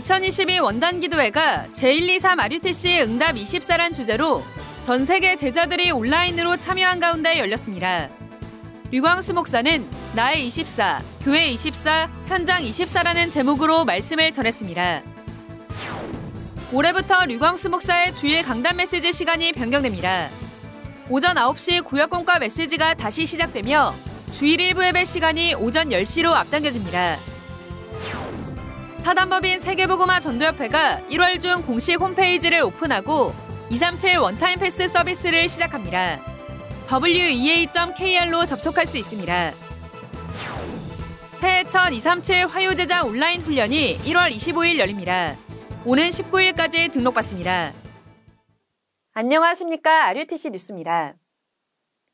2022 원단 기도회가 제123 RUTC 응답 24란 주제로 전 세계 제자들이 온라인으로 참여한 가운데 열렸습니다. 류광수 목사는 나의 24, 교회 24, 현장 24라는 제목으로 말씀을 전했습니다. 올해부터 류광수 목사의 주일 강단 메시지 시간이 변경됩니다. 오전 9시 구역공과 메시지가 다시 시작되며 주일 일부 예배 시간이 오전 10시로 앞당겨집니다. 사단법인 세계보고마 전도협회가 1월 중 공식 홈페이지를 오픈하고 237 원타임 패스 서비스를 시작합니다. wea.kr로 접속할 수 있습니다. 새해 첫 237 화요제자 온라인 훈련이 1월 25일 열립니다. 오는 19일까지 등록받습니다. 안녕하십니까. RUTC 뉴스입니다.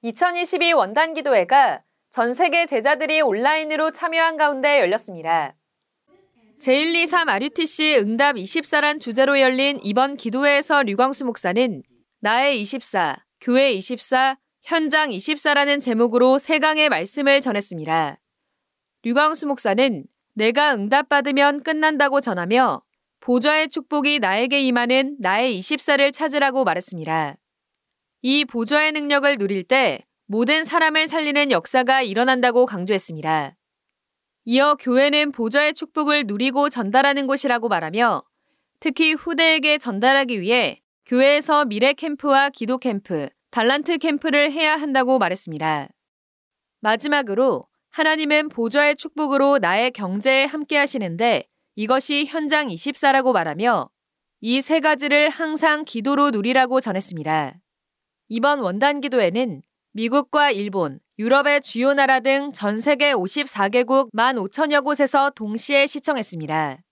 2022 원단 기도회가 전 세계 제자들이 온라인으로 참여한 가운데 열렸습니다. 제123 RUTC 응답 24란 주제로 열린 이번 기도회에서 류광수 목사는 나의 24, 교회 24, 현장 24라는 제목으로 세강의 말씀을 전했습니다. 류광수 목사는 내가 응답받으면 끝난다고 전하며 보좌의 축복이 나에게 임하는 나의 24를 찾으라고 말했습니다. 이 보좌의 능력을 누릴 때 모든 사람을 살리는 역사가 일어난다고 강조했습니다. 이어 교회는 보좌의 축복을 누리고 전달하는 곳이라고 말하며 특히 후대에게 전달하기 위해 교회에서 미래 캠프와 기도 캠프, 달란트 캠프를 해야 한다고 말했습니다. 마지막으로 하나님은 보좌의 축복으로 나의 경제에 함께 하시는데 이것이 현장 24라고 말하며 이 세 가지를 항상 기도로 누리라고 전했습니다. 이번 원단 기도에는 미국과 일본, 유럽의 주요 나라 등 전 세계 54개국 1 5천여 곳에서 동시에 시청했습니다.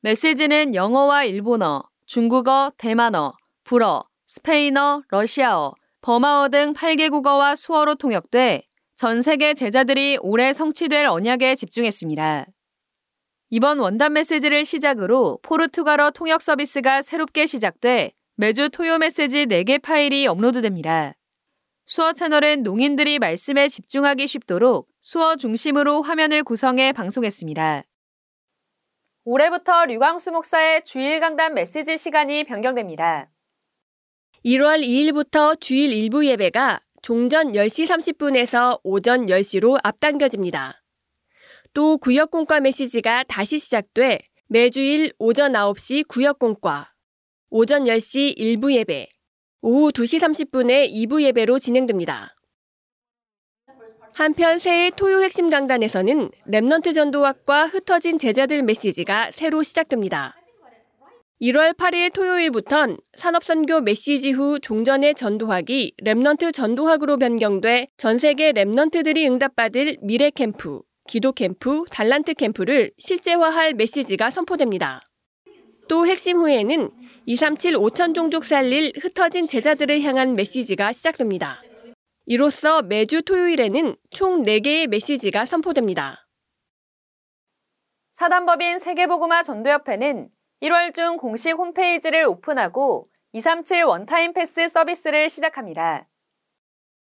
메시지는 영어와 일본어, 중국어, 대만어, 불어, 스페인어, 러시아어, 버마어 등 8개 국어와 수어로 통역돼 전 세계 제자들이 올해 성취될 언약에 집중했습니다. 이번 원단 메시지를 시작으로 포르투갈어 통역 서비스가 새롭게 시작돼 매주 토요 메시지 4개 파일이 업로드됩니다. 수어 채널은 농인들이 말씀에 집중하기 쉽도록 수어 중심으로 화면을 구성해 방송했습니다. 올해부터 류광수 목사의 주일 강단 메시지 시간이 변경됩니다. 1월 2일부터 주일 일부 예배가 종전 10시 30분에서 오전 10시로 앞당겨집니다. 또 구역공과 메시지가 다시 시작돼 매주일 오전 9시 구역공과, 오전 10시 일부 예배, 오후 2시 30분에 2부 예배로 진행됩니다. 한편 새해 토요 핵심 강단에서는 Remnant 전도학과 흩어진 제자들 메시지가 새로 시작됩니다. 1월 8일 토요일부턴 산업선교 메시지 후 종전의 전도학이 Remnant 전도학으로 변경돼 전 세계 Remnant들이 응답받을 미래 캠프, 기도 캠프, 달란트 캠프를 실제화할 메시지가 선포됩니다. 또 핵심 후에는 237 5천 종족 살릴 흩어진 제자들을 향한 메시지가 시작됩니다. 이로써 매주 토요일에는 총 4개의 메시지가 선포됩니다. 사단법인 세계보그마 전도협회는 1월 중 공식 홈페이지를 오픈하고 237 원타임 패스 서비스를 시작합니다.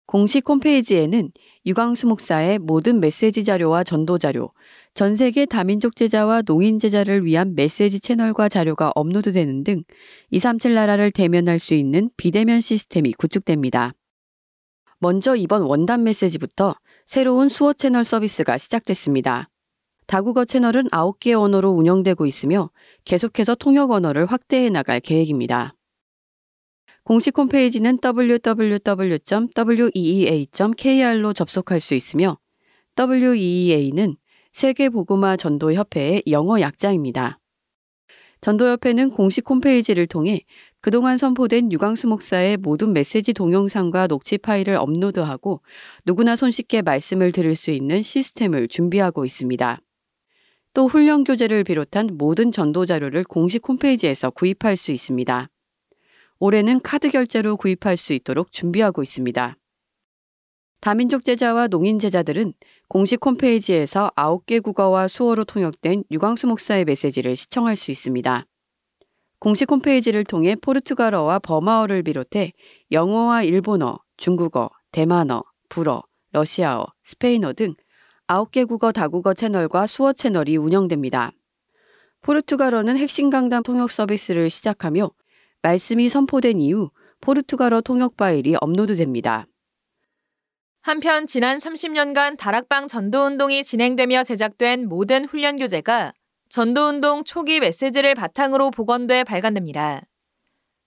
공식 홈페이지에는 유광수 목사의 모든 메시지 자료와 전도 자료, 전 세계 다민족 제자와 농인 제자를 위한 메시지 채널과 자료가 업로드되는 등 237 나라를 대면할 수 있는 비대면 시스템이 구축됩니다. 먼저 이번 원단 메시지부터 새로운 수어 채널 서비스가 시작됐습니다. 다국어 채널은 9개 언어로 운영되고 있으며 계속해서 통역 언어를 확대해 나갈 계획입니다. 공식 홈페이지는 www.weea.kr로 접속할 수 있으며 WEA는 세계보고마 전도협회의 영어 약자입니다. 전도협회는 공식 홈페이지를 통해 그동안 선포된 유광수 목사의 모든 메시지 동영상과 녹취 파일을 업로드하고 누구나 손쉽게 말씀을 들을 수 있는 시스템을 준비하고 있습니다. 또 훈련 교재를 비롯한 모든 전도 자료를 공식 홈페이지에서 구입할 수 있습니다. 올해는 카드 결제로 구입할 수 있도록 준비하고 있습니다. 다민족 제자와 농인 제자들은 공식 홈페이지에서 9개 국어와 수어로 통역된 유광수 목사의 메시지를 시청할 수 있습니다. 공식 홈페이지를 통해 포르투갈어와 버마어를 비롯해 영어와 일본어, 중국어, 대만어, 불어, 러시아어, 스페인어 등 9개 국어 다국어 채널과 수어 채널이 운영됩니다. 포르투갈어는 핵심 강단 통역 서비스를 시작하며 말씀이 선포된 이후 포르투갈어 통역 파일이 업로드됩니다. 한편 지난 30년간 다락방 전도운동이 진행되며 제작된 모든 훈련 교재가 전도운동 초기 메시지를 바탕으로 복원돼 발간됩니다.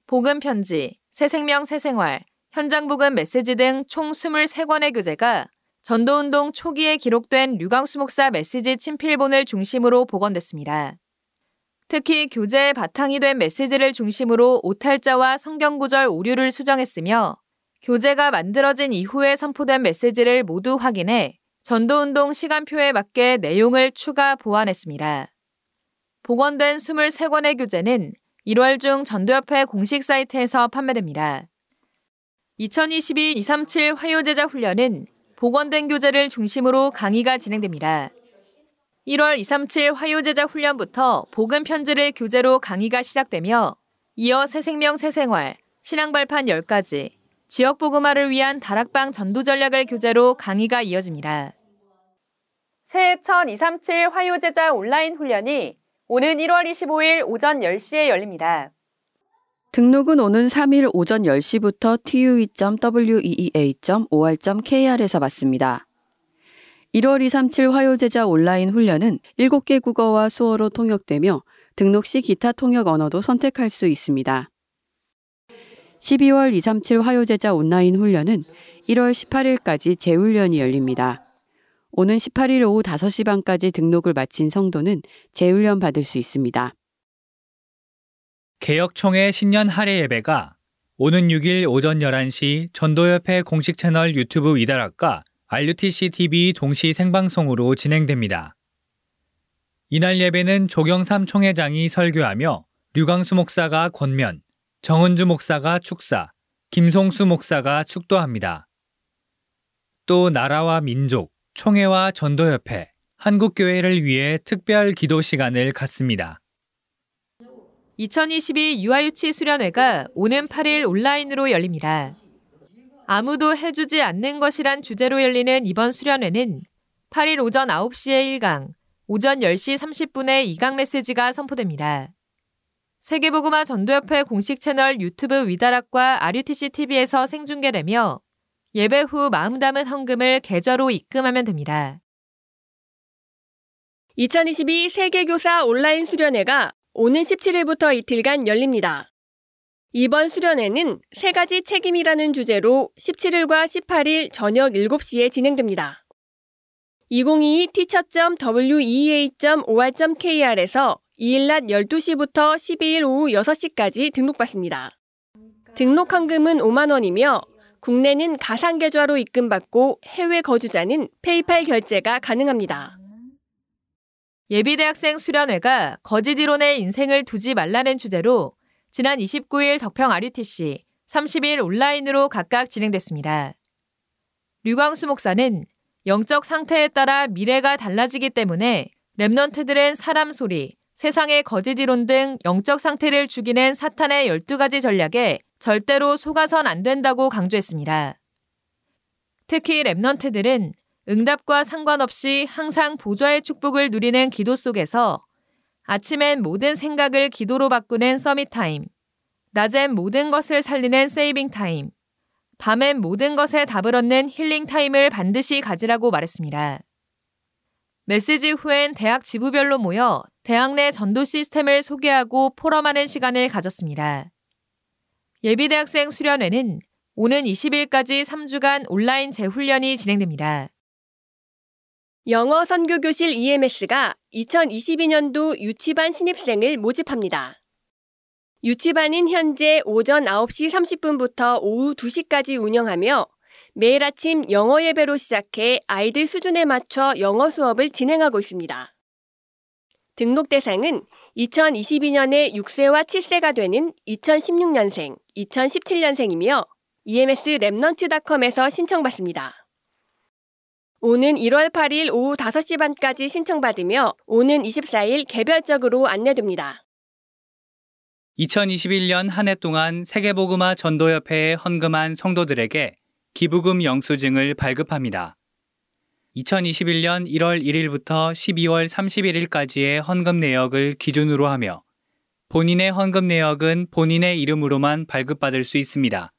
복음 편지, 새생명 새생활, 현장 복음 메시지 등 총 23권의 교재가 전도운동 초기에 기록된 류광수 목사 메시지 친필본을 중심으로 복원됐습니다. 특히 교재의 바탕이 된 메시지를 중심으로 오탈자와 성경구절 오류를 수정했으며 교재가 만들어진 이후에 선포된 메시지를 모두 확인해 전도운동 시간표에 맞게 내용을 추가 보완했습니다. 복원된 23권의 교재는 1월 중 전도협회 공식 사이트에서 판매됩니다. 2022 237 화요제자 훈련은 복원된 교재를 중심으로 강의가 진행됩니다. 1월 237 화요제자 훈련부터 복음 편지를 교재로 강의가 시작되며 이어 새 생명 새 생활, 신앙발판 10가지, 지역 복음화를 위한 다락방 전도 전략을 교재로 강의가 이어집니다. 새해 첫 237 화요제자 온라인 훈련이 오는 1월 25일 오전 10시에 열립니다. 등록은 오는 3일 오전 10시부터 tue.weea.or.kr에서 받습니다. 1월 237 화요제자 온라인 훈련은 7개 국어와 수어로 통역되며 등록 시 기타 통역 언어도 선택할 수 있습니다. 12월 237 화요제자 온라인 훈련은 1월 18일까지 재훈련이 열립니다. 오는 18일 오후 5시 반까지 등록을 마친 성도는 재훈련 받을 수 있습니다. 개혁총회 신년 할애 예배가 오는 6일 오전 11시 전도협회 공식 채널 유튜브 이다락과 RUTC TV 동시 생방송으로 진행됩니다. 이날 예배는 조경삼 총회장이 설교하며 류광수 목사가 권면, 정은주 목사가 축사, 김송수 목사가 축도합니다. 또 나라와 민족, 총회와 전도협회, 한국교회를 위해 특별 기도 시간을 갖습니다. 2022 유아유치 수련회가 오는 8일 온라인으로 열립니다. 아무도 해주지 않는 것이란 주제로 열리는 이번 수련회는 8일 오전 9시에 1강, 오전 10시 30분에 2강 메시지가 선포됩니다. 세계보그마 전도협회 공식 채널 유튜브 위다락과 RUTC TV에서 생중계되며 예배 후 마음 담은 헌금을 계좌로 입금하면 됩니다. 2022 세계교사 온라인 수련회가 오는 17일부터 이틀간 열립니다. 이번 수련회는 세 가지 책임이라는 주제로 17일과 18일 저녁 7시에 진행됩니다. 2022 teacher.wea.or.kr에서 2일 낮 12시부터 12일 오후 6시까지 등록받습니다. 등록 헌금은 5만 원이며 국내는 가상 계좌로 입금받고 해외 거주자는 페이팔 결제가 가능합니다. 예비대학생 수련회가 이론에 인생을 두지 말라는 주제로 지난 29일 덕평 RUTC, 30일 온라인으로 각각 진행됐습니다. 류광수 목사는 영적 상태에 따라 미래가 달라지기 때문에 Remnant들은 사람 소리, 세상의 거짓 이론 등 영적 상태를 죽이는 사탄의 12가지 전략에 절대로 속아선 안 된다고 강조했습니다. 특히 Remnant들은 응답과 상관없이 항상 보좌의 축복을 누리는 기도 속에서 아침엔 모든 생각을 기도로 바꾸는 summit time, 낮엔 모든 것을 살리는 saving time, 밤엔 모든 것에 답을 얻는 healing time을 반드시 가지라고 말했습니다. 메시지 후엔 대학 지부별로 모여 대학 내 전도 시스템을 소개하고 포럼하는 시간을 가졌습니다. 예비대학생 수련회는 오는 20일까지 3주간 온라인 재훈련이 진행됩니다. 영어 선교교실 EMS가 2022년도 유치반 신입생을 모집합니다. 유치반은 현재 오전 9시 30분부터 오후 2시까지 운영하며 매일 아침 영어 예배로 시작해 아이들 수준에 맞춰 영어 수업을 진행하고 있습니다. 등록 대상은 2022년에 6세와 7세가 되는 2016년생, 2017년생이며 EMS 랩넌트닷컴에서 신청받습니다. 오는 1월 8일 오후 5시 반까지 신청받으며 오는 24일 개별적으로 안내됩니다. 2021년 한 해 동안 세계보그마 전도협회에 헌금한 성도들에게 기부금 영수증을 발급합니다. 2021년 1월 1일부터 12월 31일까지의 헌금 내역을 기준으로 하며 본인의 헌금 내역은 본인의 이름으로만 발급받을 수 있습니다.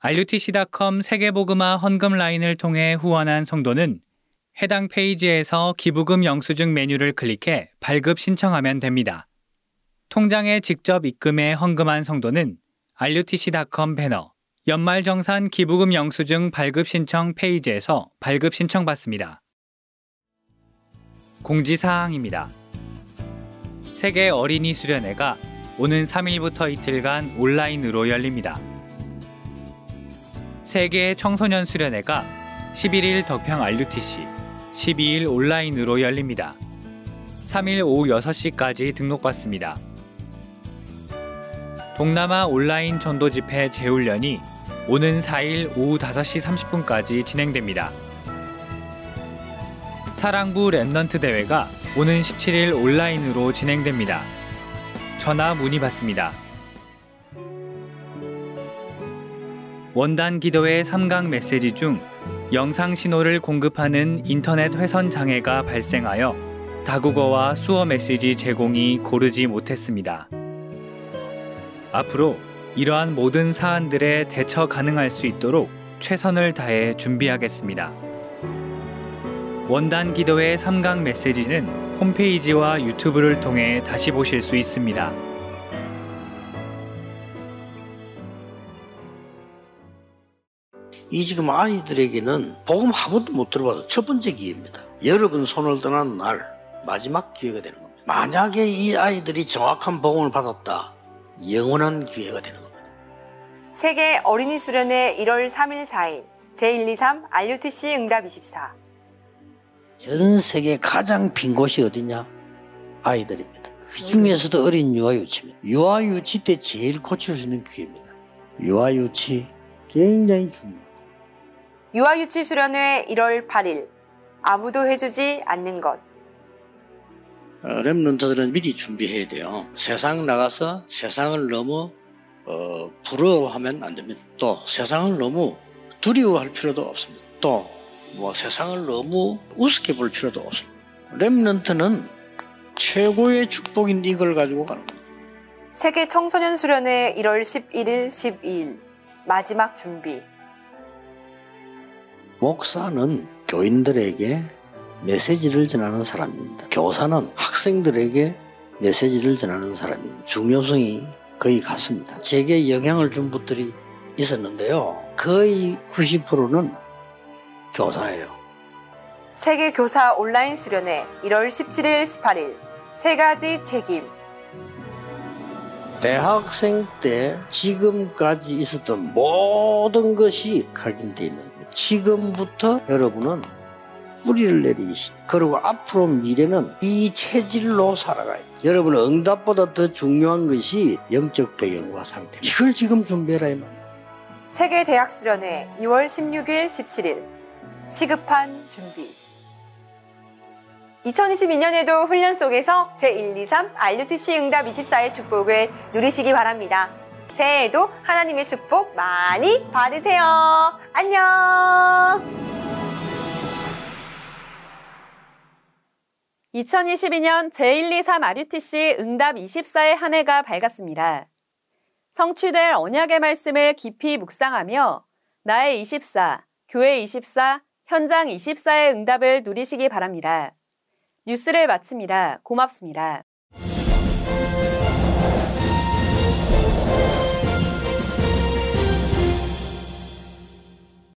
RUTC.com 세계보그마 헌금 라인을 통해 후원한 성도는 해당 페이지에서 기부금 영수증 메뉴를 클릭해 발급 신청하면 됩니다. 통장에 직접 입금해 헌금한 성도는 RUTC.com 배너 연말정산 기부금 영수증 발급 신청 페이지에서 발급 신청 받습니다. 공지사항입니다. 세계 어린이 수련회가 오는 3일부터 이틀간 온라인으로 열립니다. 세계 청소년 수련회가 11일 덕평 RUTC, 12일 온라인으로 열립니다. 3일 오후 6시까지 등록받습니다. 동남아 온라인 전도 집회 재훈련이 오는 4일 오후 5시 30분까지 진행됩니다. 사랑부 Remnant 대회가 오는 17일 온라인으로 진행됩니다. 전화 문의 받습니다. 원단 기도의 3강 메시지 중 영상 신호를 공급하는 인터넷 회선 장애가 발생하여 다국어와 수어 메시지 제공이 고르지 못했습니다. 앞으로 이러한 모든 사안들에 대처 가능할 수 있도록 최선을 다해 준비하겠습니다. 원단 기도의 3강 메시지는 홈페이지와 유튜브를 통해 다시 보실 수 있습니다. 이 지금 아이들에게는 복음 한 번도 못 들어봐서 첫 번째 기회입니다. 여러분 손을 떠난 날 마지막 기회가 되는 겁니다. 만약에 이 아이들이 정확한 복음을 받았다, 영원한 기회가 되는 겁니다. 세계 어린이 수련회 1월 3일 4일 제123 RUTC 응답 24 전 세계 가장 빈 곳이 어디냐? 아이들입니다. 그 중에서도 어린 유아유치입니다. 유아유치 때 제일 고칠 수 있는 기회입니다. 유아유치 굉장히 중요합니다. 유아유치 수련회 1월 8일 아무도 해주지 않는 것 어, 랩런트들은 미리 준비해야 돼요. 세상 나가서 세상을 너무 어, 부러워하면 안 됩니다. 또 세상을 너무 두려워할 필요도 없습니다. 또 뭐 세상을 너무 우습게 볼 필요도 없습니다. 랩런트는 최고의 축복인 이걸 가지고 가는 겁니다. 세계 청소년 수련회 1월 11일 12일 마지막 준비 목사는 교인들에게 메시지를 전하는 사람입니다. 교사는 학생들에게 메시지를 전하는 사람입니다. 중요성이 거의 같습니다. 제게 영향을 준 분들이 있었는데요. 거의 90%는 교사예요. 세계 교사 온라인 수련회 1월 17일 18일 세 가지 책임 대학생 때 지금까지 있었던 모든 것이 각인되어 있는 거예요. 지금부터 여러분은 뿌리를 내리시 그리고 앞으로 미래는 이 체질로 살아가요. 여러분 응답보다 더 중요한 것이 영적 배경과 상태. 이걸 지금 준비해라 이 말이에요. 세계 대학 수련회 2월 16일 17일 시급한 준비 2022년에도 훈련 속에서 제123 RUTC 응답 24의 축복을 누리시기 바랍니다. 새해에도 하나님의 축복 많이 받으세요. 안녕! 2022년 제123 RUTC 응답 24의 한 해가 밝았습니다. 성취될 언약의 말씀을 깊이 묵상하며 나의 24, 교회 24, 현장 24의 응답을 누리시기 바랍니다. 뉴스를 마칩니다. 고맙습니다.